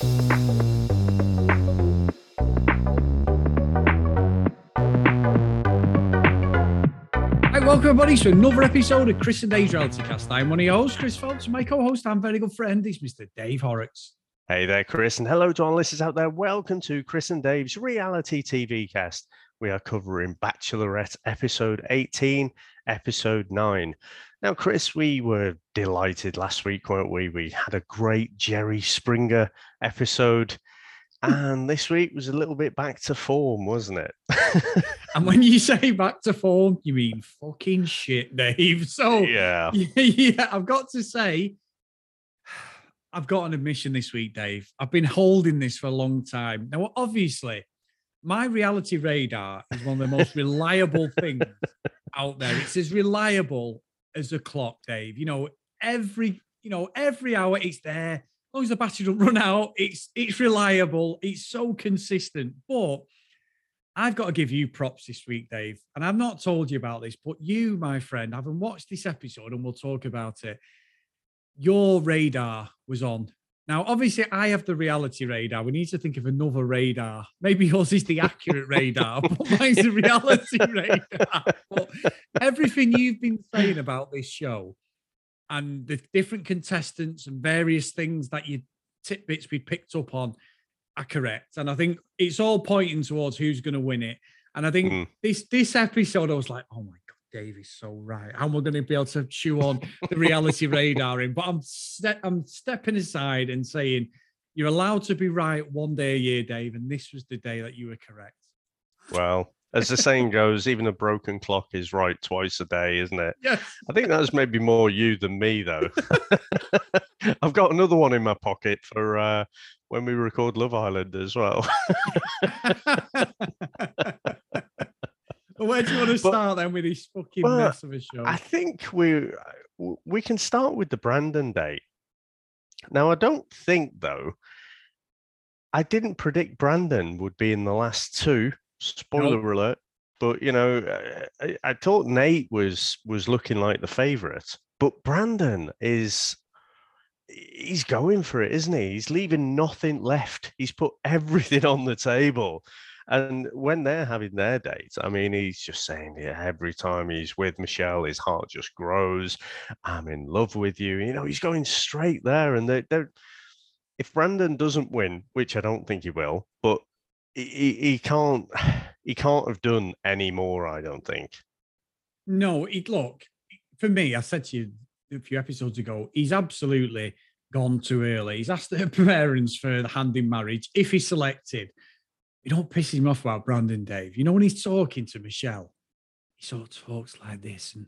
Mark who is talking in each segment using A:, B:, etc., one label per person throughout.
A: Welcome everybody to another episode of Chris and Dave's Reality Cast. I'm one of your hosts, Chris Phelps, my co-host and very good friend is Mr. Dave Horrocks.
B: Hey there, Chris, and hello to our listeners out there. Welcome to Chris and Dave's reality TV cast. We are covering Bachelorette episode 18, episode 9. Now, Chris, we were delighted last week, weren't we? We had a great Jerry Springer episode. Hmm. And this week was a little bit back to form, wasn't it?
A: And when you say back to form, you mean fucking shit, Dave. So
B: yeah.
A: yeah, I've got to say, I've got an admission this week, Dave. I've been holding this for a long time. Now, obviously, my reality radar is one of the most reliable things out there. It's as reliable as a clock, Dave. You know, every you know every hour it's there. As long as the battery don't run out, it's it's reliable. It's so consistent. But I've got to give you props this week, Dave. And I've not told you about this, but you, my friend, having watched this episode, and we'll talk about it. Your radar was on. Now, obviously, I have the reality radar. We need to think of another radar. Maybe yours is the accurate radar, but mine's the reality radar. But everything you've been saying about this show and the different contestants and various things that you tidbits we picked up on are correct. And I think it's all pointing towards who's going to win it. And I think
B: Mhm.
A: this this episode, I was like, oh my god, Dave is so right. And we're going to be able to chew on the reality radar in. But I'm ste- I'm stepping aside and saying you're allowed to be right one day a year, Dave. And this was the day that you were correct.
B: Well, as the saying goes, even a broken clock is right twice a day, isn't it?
A: Yes.
B: I think that's maybe more you than me, though. I've got another one in my pocket for uh, when we record Love Island as well.
A: Where do you want to
B: But-
A: start then with this fucking mess of a show?
B: I think we we can start with the Brandon date. Now, I don't think though. I didn't predict Brandon would be in the last two. Spoiler alert! But you know, uh, I, I thought Nate was was looking like the favourite, but Brandon is he's going for it, isn't he? He's leaving nothing left. He's put everything on the table. And when they're having their dates, I mean, he's just saying, yeah, every time he's with Michelle, his heart just grows. I'm in love with you. You know, he's going straight there. And they, they're, if Brandon doesn't win, which I don't think he will, but he, he, he can't, he can't have done any more. I don't think.
A: No, it look for me. I said to you a few episodes ago, he's absolutely gone too early. He's asked her parents for the hand in marriage if he's selected. You don't piss him off about Brandon Dave. You know when he's talking to Michelle, he sort of talks like this, and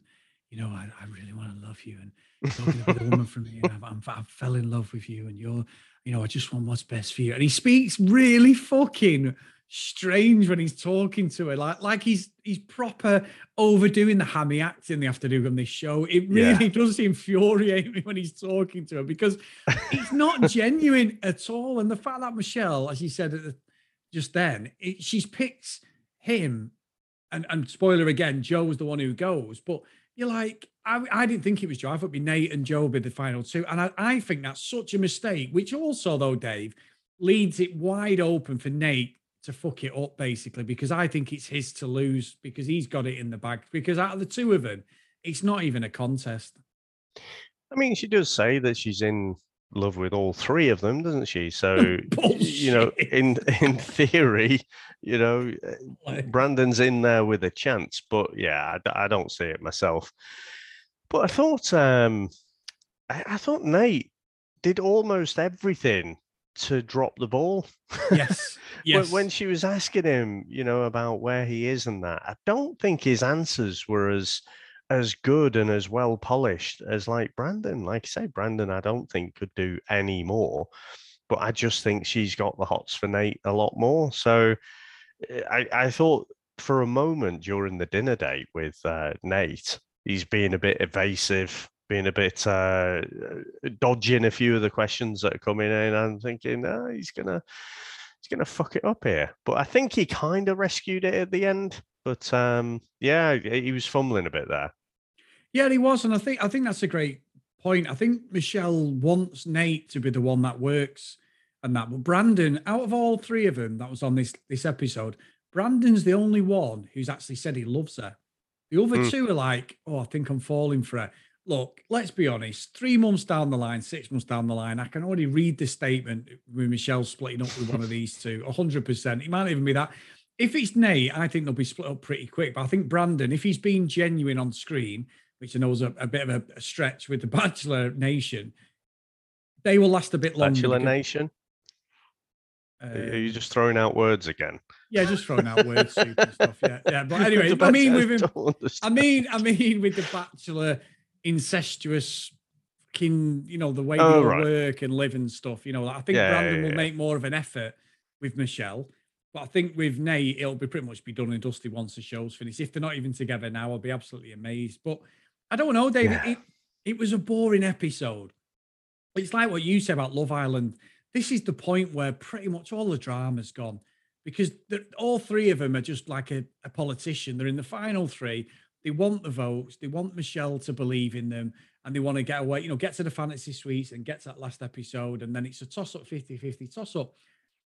A: you know, I, I really want to love you, and going to the woman and I've, I'm, I fell in love with you, and you're, you know, I just want what's best for you. And he speaks really fucking strange when he's talking to her, like like he's he's proper overdoing the hammy acting they have to do on this show. It
B: Yeah.
A: really does infuriate me when he's talking to her because it's not genuine at all. And the fact that Michelle, as you said just then, it, she's picked him, and and spoiler again, Joe was the one who goes, but. You're like, I, I didn't think it was Joe. I thought it'd be Nate and Joe be the final two. And I, I think that's such a mistake, which also, though, Dave, leads it wide open for Nate to fuck it up basically because I think it's his to lose because he's got it in the bag. Because out of the two of them, it's not even a contest.
B: I mean, she does say that she's in love with all three of them, doesn't she? So, you know, in in theory, you know, Brandon's in there with a chance, but yeah, I don't see it myself. But I thought, um, I, I thought Nate did almost everything to drop the ball.
A: yes,
B: When-
A: yes.
B: When she was asking him, you know, about where he is and that, I don't think his answers were as as good and as well polished as like Brandon. Like I say, Brandon, I don't think could do any more. But I just think she's got the hots for Nate a lot more. So uh, I, I thought for a moment during the dinner date with uh, Nate, he's being a bit evasive, being a bit uh, dodging a few of the questions that are coming in. I'm thinking, oh, he's gonna he's gonna fuck it up here. But I think he kind of rescued it at the end. But um, yeah, he was fumbling a bit there.
A: Yeah, he was, and I think I think that's a great point. I think Michelle wants Nate to be the one that works and that. But Brandon, out of all three of them that was on this this episode, Brandon's the only one who's actually said he loves her. The other
B: Mm.
A: two are like, oh, I think I'm falling for her. Look, let's be honest. Three months down the line, six months down the line, I can already read the statement with Michelle splitting up with one of these two. hundred percent. It might even be that. If it's Nate, I think they'll be split up pretty quick. But I think Brandon, if he's being genuine on screen, which I know is a, a bit of a, a stretch with the Bachelor Nation, they will last a bit longer.
B: Bachelor
A: because-
B: Nation. Are you
A: um,
B: just throwing out words again?
A: yeah, just throwing out words, and stuff. Yeah, yeah. But anyway, I mean, with I mean, I mean, with the Bachelor, incestuous, fucking, you know, the way
B: Oh,
A: they
B: right.
A: work and live and stuff. You know, I think
B: Yeah,
A: Brandon
B: yeah,
A: will
B: yeah.
A: make more of an effort with Michelle, but I think with Nate, it'll be pretty much be done and dusty once the show's finished. If they're not even together now, I'll be absolutely amazed. But I don't know, David.
B: Yeah.
A: It, it was a boring episode. It's like what you said about Love Island. This is the point where pretty much all the drama's gone because all three of them are just like a, a politician. They're in the final three. They want the votes. They want Michelle to believe in them and they want to get away, you know, get to the fantasy suites and get to that last episode. And then it's a toss up 50 50 toss up.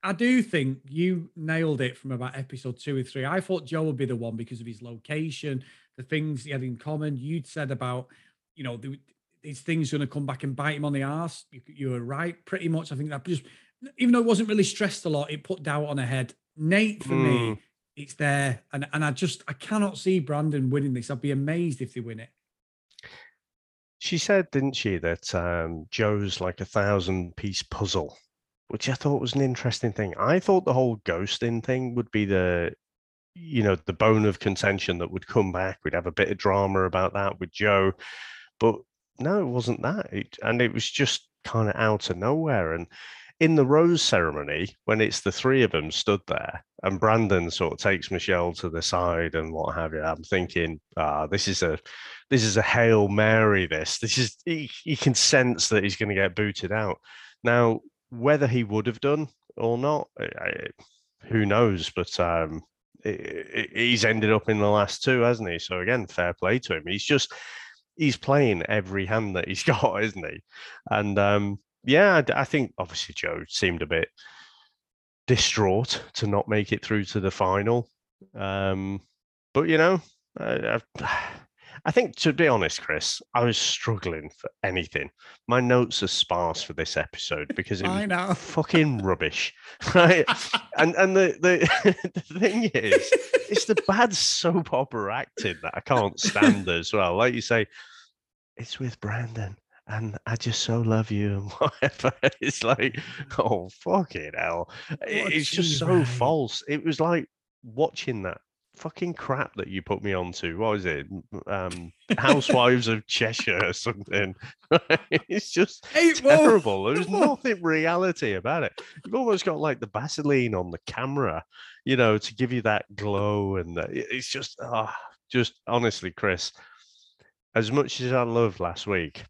A: I do think you nailed it from about episode two or three. I thought Joe would be the one because of his location, the things he had in common. You'd said about, you know, the, these things going to come back and bite him on the ass. You, you were right, pretty much. I think that just, even though it wasn't really stressed a lot, it put doubt on her head. Nate, for me, it's there, and and I just I cannot see Brandon winning this. I'd be amazed if they win it.
B: She said, didn't she, that um, Joe's like a thousand piece puzzle, which I thought was an interesting thing. I thought the whole ghosting thing would be the, you know, the bone of contention that would come back. We'd have a bit of drama about that with Joe, but no, it wasn't that. It, and it was just kind of out of nowhere. And in the rose ceremony, when it's the three of them stood there, and Brandon sort of takes Michelle to the side and what have you, I'm thinking, ah, this is a this is a hail mary. This this is he, he can sense that he's going to get booted out. Now, whether he would have done or not, I, who knows? But um, he's ended up in the last two, hasn't he? So again, fair play to him. He's just he's playing every hand that he's got, isn't he? And um, yeah, I think obviously Joe seemed a bit distraught to not make it through to the final. Um, but you know, I, I, I think to be honest, Chris, I was struggling for anything. My notes are sparse for this episode because it was
A: I know.
B: fucking rubbish, right? and and the the, the thing is, it's the bad soap opera acting that I can't stand as well. Like you say, it's with Brandon. And I just so love you and whatever. It's like, oh fucking hell.
A: What
B: It's just so false. It was like watching that fucking crap that you put me onto. What was it? Um Housewives of Cheshire or something. it's just
A: Hey,
B: terrible. There's nothing reality about it. You've almost got like the Vaseline on the camera, you know, to give you that glow. And the, it's just, ah, just honestly, Chris, as much as I loved last week,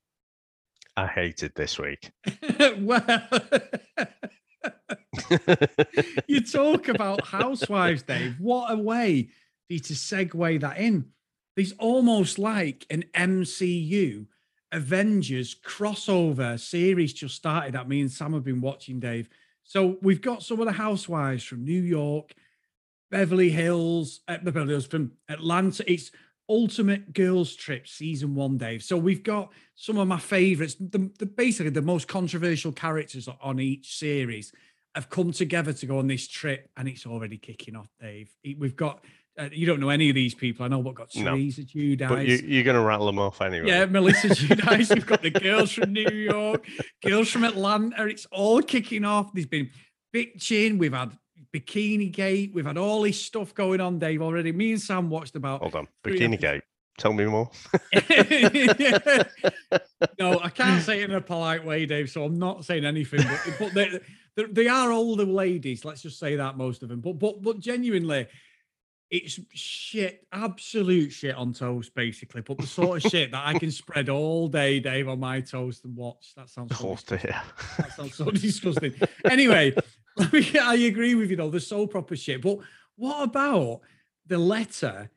B: I hated this week.
A: well, you talk about housewives, Dave. What a way for you to segue that in. There's almost like an MCU Avengers crossover series just started that me and Sam have been watching, Dave. So we've got some of the housewives from New York, Beverly Hills, uh, Beverly Hills from Atlanta. It's Ultimate Girls Trip season one, Dave. So we've got some of my favorites. The, the basically the most controversial characters on each series have come together to go on this trip, and it's already kicking off, Dave. We've got uh, you don't know any of these people, I know, but got
B: No.
A: Teresa Giudice.
B: But you, you're going to rattle them off anyway.
A: Yeah, Melissa Giudice. We've got the girls from New York, girls from Atlanta. It's all kicking off. There's been bitching. We've had Bikini Gate. We've had all this stuff going on, Dave, already. Me and Sam watched about.
B: Hold on. Bikini. Gate. Tell me more.
A: no, I can't say it in a polite way, Dave. So I'm not saying anything. But, but they, they, they are older ladies. Let's just say that most of them. But but but genuinely, it's shit, absolute shit on toast, basically. But the sort of shit that I can spread all day, Dave, on my toast and watch. That sounds so
B: Oh,
A: that sounds so disgusting. Anyway, I agree with you though. The so proper shit. But what about the letter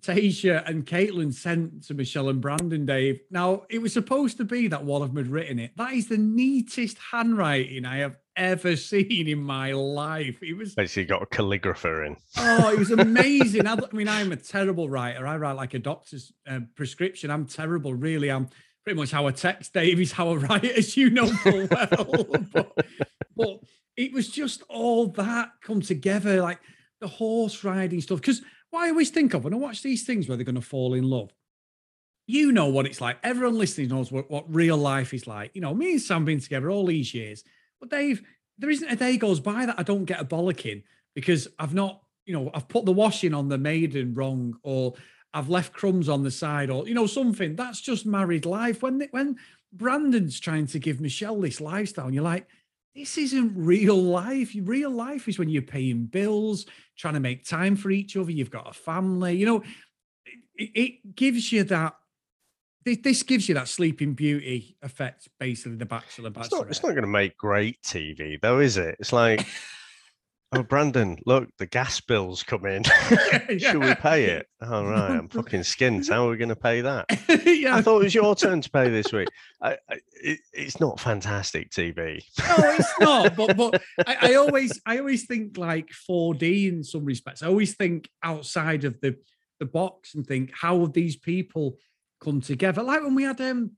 A: Tayshia and Kaitlyn sent to Michelle and Brandon, Dave? Now, it was supposed to be that one of them had written it. That is the neatest handwriting I have ever seen in my life. It was
B: Basically, got a calligrapher in.
A: oh, it was amazing. I, I mean, I'm a terrible writer. I write like a doctor's uh, prescription. I'm terrible, really. I'm pretty much how I text Dave is how I write, as you know full well. but, but it was just all that come together, like the horse riding stuff. Because what I always think of when I watch these things where they're going to fall in love, you know what it's like. Everyone listening knows what, what real life is like. You know, me and Sam been together all these years. But Dave, there isn't a day goes by that I don't get a bollocking because I've not, you know, I've put the washing on the maiden wrong or I've left crumbs on the side or, you know, something. That's just married life. When when Brandon's trying to give Michelle this lifestyle, and you're like, this isn't real life. Real life is when you're paying bills, trying to make time for each other. You've got a family. You know, it, it gives you that this gives you that sleeping beauty effect, basically. The Bachelor,
B: It's not, it's not going to make great TV, though, is it? It's like, oh, Brandon, look, the gas bills come in. Should we pay it? All oh, right, I'm fucking skint. How are we going to pay that? yeah. I thought it was your turn to pay this week. I, I, it, it's not fantastic TV.
A: no, it's not. But but I, I always I always think like 4D in some respects. I always think outside of the the box and think how have these people come together. Like when we had um,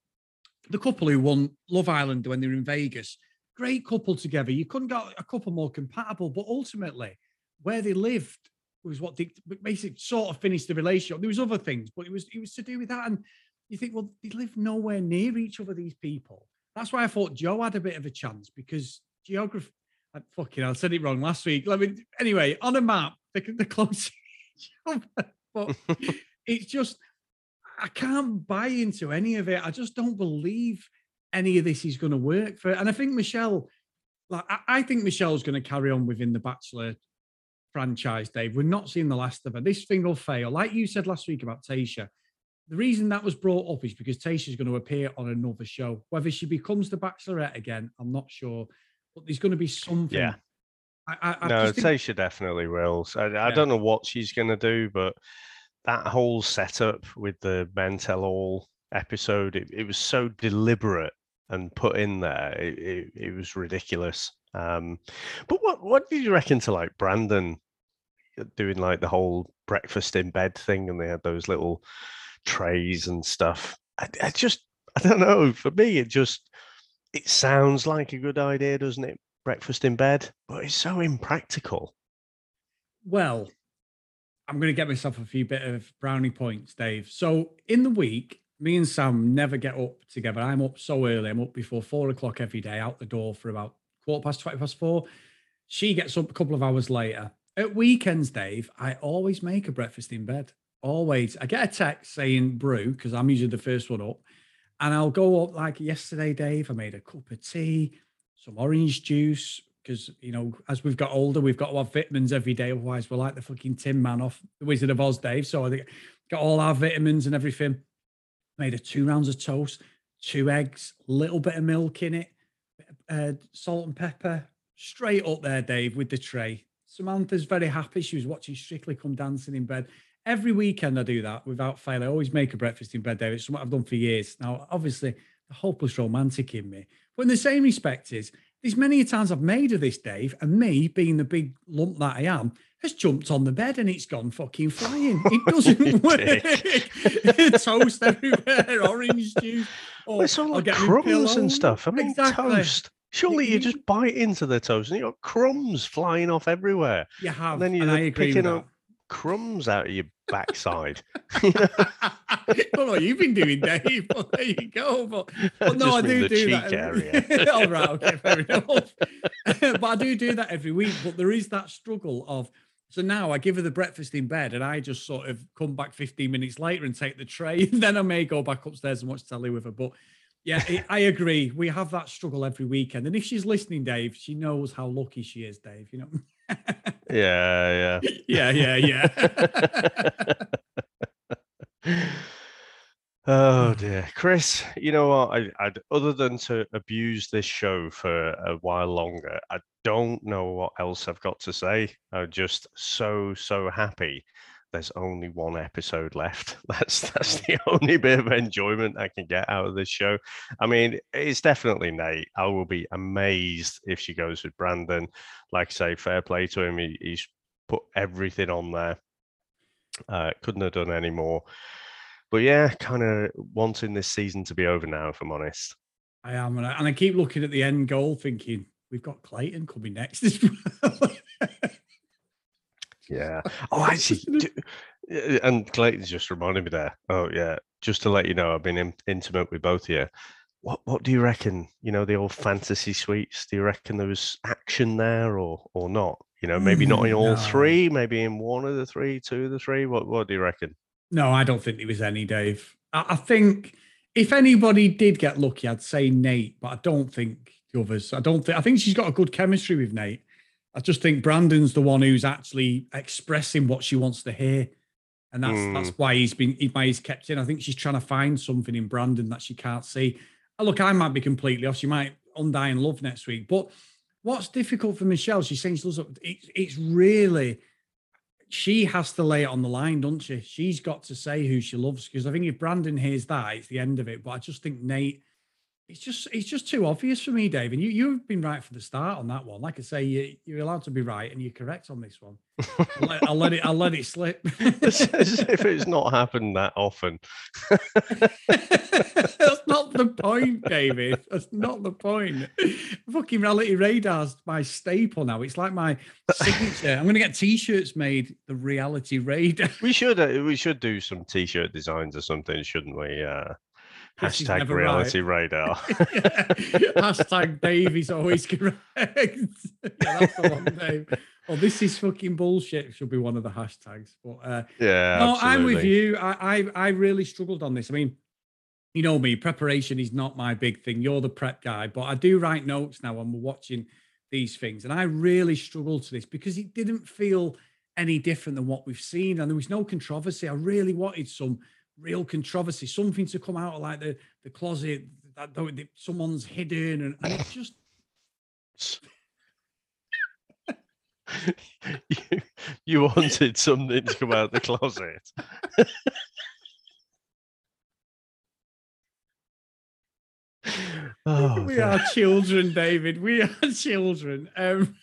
A: the couple who won Love Island when they were in Vegas, great couple together. You couldn't get a couple more compatible, but ultimately, where they lived was what they basically sort of finished the relationship. There was other things, but it was it was to do with that. And you think, well, they live nowhere near each other. These people. That's why I thought Joe had a bit of a chance because geography. I, fucking, I said it wrong last week. Let me anyway on a map. They're, they're close, but it's just I can't buy into any of it. I just don't believe any of this is going to work for. And I think Michelle, like I, I think Michelle's going to carry on within the Bachelor franchise. Dave, we're not seeing the last of her. This thing will fail, like you said last week about Tayshia. The reason that was brought up is because Tayshia's going to appear on another show. Whether she becomes the Bachelorette again, I'm not sure, but there's going to be something.
B: Yeah. I, I, no, think... Definitely will. So I, yeah. I don't know what she's going to do, but that whole setup with the Men Tell All episode, it, it was so deliberate and put in there. It, it, it was ridiculous. Um, but what what did you reckon to like Brandon doing like the whole breakfast in bed thing, and they had those little trays and stuff? I, I just I don't know. For me, it just it sounds like a good idea, doesn't it? Breakfast in bed, but it's so impractical.
A: Well, I'm going to get myself a few bit of brownie points, Dave. So in the week, me and Sam never get up together. I'm up so early. I'm up before four o'clock every day, out the door for about quarter past, 20 past four. She gets up a couple of hours later. At weekends, Dave, I always make a breakfast in bed. Always. I get a text saying brew because I'm usually the first one up. And I'll go up like yesterday, Dave. I made a cup of tea, some orange juice, because you know as we've got older we've got to have vitamins every day otherwise we're like the fucking tin man off the wizard of oz dave so i got all our vitamins and everything made a two rounds of toast two eggs little bit of milk in it uh, salt and pepper straight up there dave with the tray. Samantha's very happy. She was watching strictly come dancing in bed. Every weekend i do that without fail. I always make a breakfast in bed dave. It's something i've done for years. Now obviously the hopeless romantic in me. But in the same respect is there's many times I've made of this, Dave, and me, being the big lump that I am, has jumped on the bed and it's gone fucking flying. It doesn't work. toast everywhere, orange juice.
B: Or oh, it's all like crumbs and stuff. I mean, exactly. toast. Surely you just bite into the toast and you got crumbs flying off everywhere.
A: You have.
B: And then
A: you're
B: picking up crumbs out of your backside.
A: Don't know what you've been doing, Dave. But there you go. But, but no, I do do that. Area. All right, okay, fair enough. but I do do that every week. But there is that struggle of. So now I give her the breakfast in bed, and I just sort of come back 15 minutes later and take the tray. And then I may go back upstairs and watch telly with her. But yeah, I agree. We have that struggle every weekend. And if she's listening, Dave, she knows how lucky she is, Dave. You know.
B: Yeah,
A: yeah. Yeah, yeah,
B: yeah. Oh dear, Chris. You know what? I, I'd other than to abuse this show for a while longer, I don't know what else I've got to say. I'm just so so happy there's only one episode left. That's that's the only bit of enjoyment I can get out of this show. I mean, it's definitely Nate. I will be amazed if she goes with Brandon. Like I say, fair play to him. He, he's put everything on there. Uh, couldn't have done any more. But yeah, kind of wanting this season to be over now, if I'm honest.
A: I am, and I, and I keep looking at the end goal, thinking we've got Clayton coming next as well.
B: Yeah. Oh, actually, do, uh, and Clayton's just reminded me there. Oh, yeah. Just to let you know, I've been in, intimate with both of you. What What do you reckon? You know, the old fantasy suites. Do you reckon there was action there, or or not? You know, maybe not in all
A: No.
B: three, maybe in one of the three, two of the three. What What do you reckon?
A: No, I don't think there was any, Dave. I, I think if anybody did get lucky, I'd say Nate, but I don't think the others. I don't think. I think she's got a good chemistry with Nate. I just think Brandon's the one who's actually expressing what she wants to hear, and that's
B: Mm.
A: that's why he's been why he's kept in. I think she's trying to find something in Brandon that she can't see. Look, I might be completely off. She might undying love next week, but what's difficult for Michelle? She's saying she loves it. It's, it's really she has to lay it on the line, doesn't she? She's got to say who she loves because I think if Brandon hears that, it's the end of it. But I just think Nate, it's just it's just too obvious for me, Dave. And you you've been right from the start on that one. Like I say, you, you're allowed to be right, and you're correct on this one. I'll let, I'll let it I'll let it slip.
B: if it's not happened that often.
A: That's not the point, David. That's not the point. Fucking reality radar's my staple now. It's like my signature. I'm gonna get t-shirts made. The reality radar.
B: We should uh, we should do some t-shirt designs or something, shouldn't we? Uh, hashtag reality
A: right.
B: radar.
A: Hashtag Dave is always correct. yeah, that's the one. Oh, this is fucking bullshit. Should be one of the hashtags. But uh,
B: yeah,
A: no, I'm with you. I, I I really struggled on this. I mean, you know me, preparation is not my big thing. You're the prep guy, but I do write notes now when we're watching these things, and I really struggled to this because it didn't feel any different than what we've seen, and there was no controversy. I really wanted some real controversy, something to come out of like the the closet that, that someone's hidden, and, and it's just
B: you, you wanted something to come out of the closet. oh,
A: we
B: dear.
A: are children, David. We are children. Um,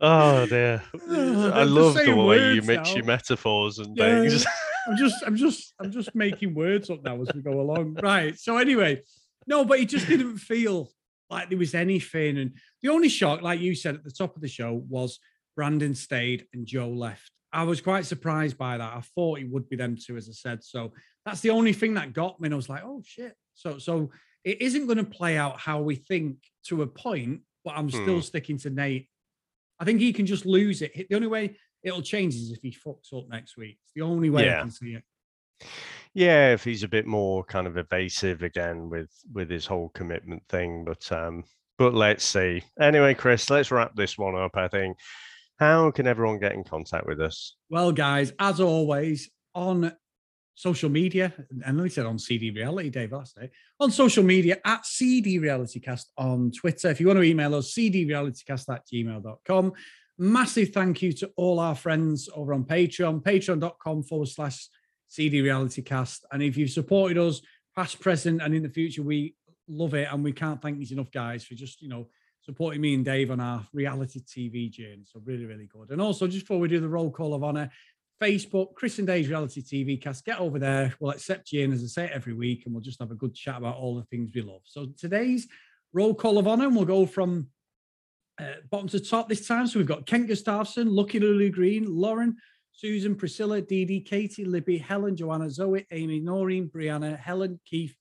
B: oh dear.
A: Oh,
B: I love the way you mix
A: now.
B: your metaphors and
A: Yeah.
B: things.
A: I'm just, I'm just, I'm just making words up now as we go along. Right. So anyway, no, but it just didn't feel like there was anything. And the only shock, like you said at the top of the show, was Brandon stayed and Joe left. I was quite surprised by that. I thought it would be them two, as I said. So that's the only thing that got me. And I was like, oh shit. So, so it isn't going to play out how we think to a point, but I'm still
B: Hmm.
A: sticking to Nate. I think he can just lose it. The only way it'll change is if he fucks up next week. It's the only way I can see it.
B: yeah if he's a bit more kind of evasive again with with his whole commitment thing but um but let's see anyway chris let's wrap this one up i think how can everyone get in contact with us
A: Well, guys, as always, on social media, and I said on CD Reality, Dave, last day, on social media at CD Realitycast on Twitter. If you want to email us, cdrealitycast at gmail.com. Massive thank you to all our friends over on Patreon, patreon.com forward slash CD Realitycast. And if you've supported us past, present, and in the future, we love it. And we can't thank you enough, guys, for just, you know, supporting me and Dave on our reality TV journey. So really, really good. And also, just before we do the roll call of honor, Facebook, Chris and Dave's Reality TV cast. Get over there. We'll accept you in, as I say, every week, and we'll just have a good chat about all the things we love. So today's roll call of honor, and we'll go from uh, bottom to top this time. So we've got Kent Gustafsson, Lucky Lulu Green, Lauren, Susan, Priscilla, Dee Dee, Katie, Libby, Helen, Joanna, Zoe, Amy, Noreen, Brianna, Helen, Keith,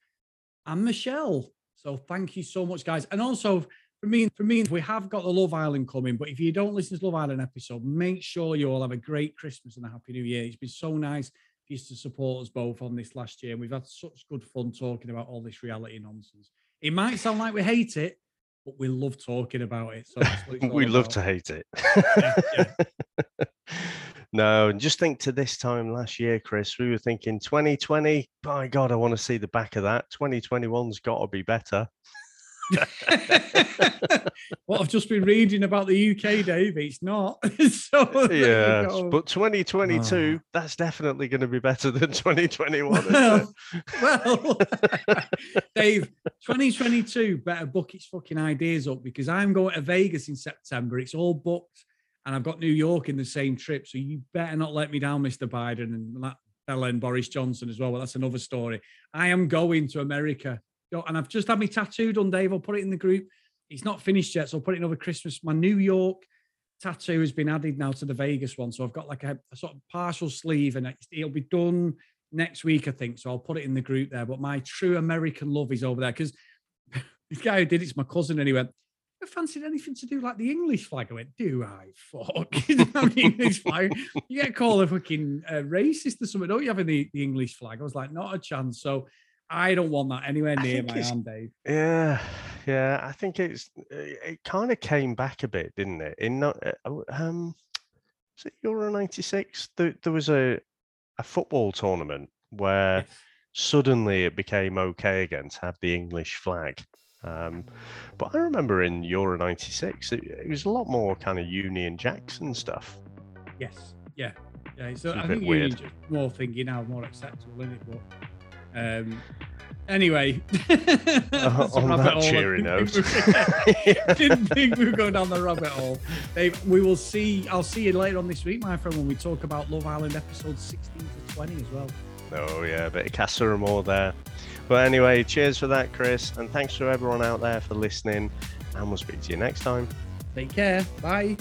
A: and Michelle. So thank you so much, guys. And also for me, for me, we have got the Love Island coming. But if you don't listen to Love Island episode, make sure you all have a great Christmas and a happy New Year. It's been so nice for you to support us both on this last year. And we've had such good fun talking about all this reality nonsense. It might sound like we hate it, but we love talking about it. So that's what it's all
B: we love
A: about.
B: to hate it
A: yeah.
B: no and just think to this time last year chris we were thinking 2020 by god i want to see the back of that 2021's got to be better
A: what I've just been reading about the UK, Dave. It's not. so
B: yeah, but 2022,
A: Oh.
B: that's definitely going to be better than 2021.
A: well, well Dave, 2022 better book its fucking ideas up because I'm going to Vegas in September. It's all booked, and I've got New York in the same trip. So you better not let me down, Mr. Biden, and that fella and Boris Johnson as well. Well, that's another story. I am going to America, Go- and I've just had me tattoo done, Dave. I'll put it in the group. It's not finished yet, so I'll put it in over Christmas. My New York tattoo has been added now to the Vegas one, so I've got like a, a sort of partial sleeve, and it'll be done next week, I think. So I'll put it in the group there. But my true American love is over there because this guy who did it's my cousin, and he went, "I fancied anything to do like the English flag." I went, "Do I? Fuck, You know, the English flag. You get called a fucking uh, racist or something, don't you? Having the, the English flag." I was like, "Not a chance." So I don't want that anywhere near my arm, Dave.
B: Yeah, yeah. I think it's it, kind of came back a bit, didn't it? In no- uh, oh, um, was it Euro '96? There, there was a a football tournament where
A: Yes.
B: suddenly it became okay again to have the English flag. Um, but I remember in Euro '96, it, it was a lot more kind of Union Jackson stuff.
A: Yes. Yeah. Yeah. So
B: It's a
A: I
B: bit
A: think
B: weird.
A: just more thinking now, more acceptable, isn't it? But um, anyway,
B: Uh, on that. Cheery note.
A: didn't think we were going down the rabbit hole. Dave, we will see. I'll see you later on this week, my friend, when we talk about Love Island episodes 16 to 20 as well.
B: Oh yeah, a bit of Casa Amor there. But anyway, cheers for that, Chris, and thanks to everyone out there for listening. And we'll speak to you next time.
A: Take care. Bye.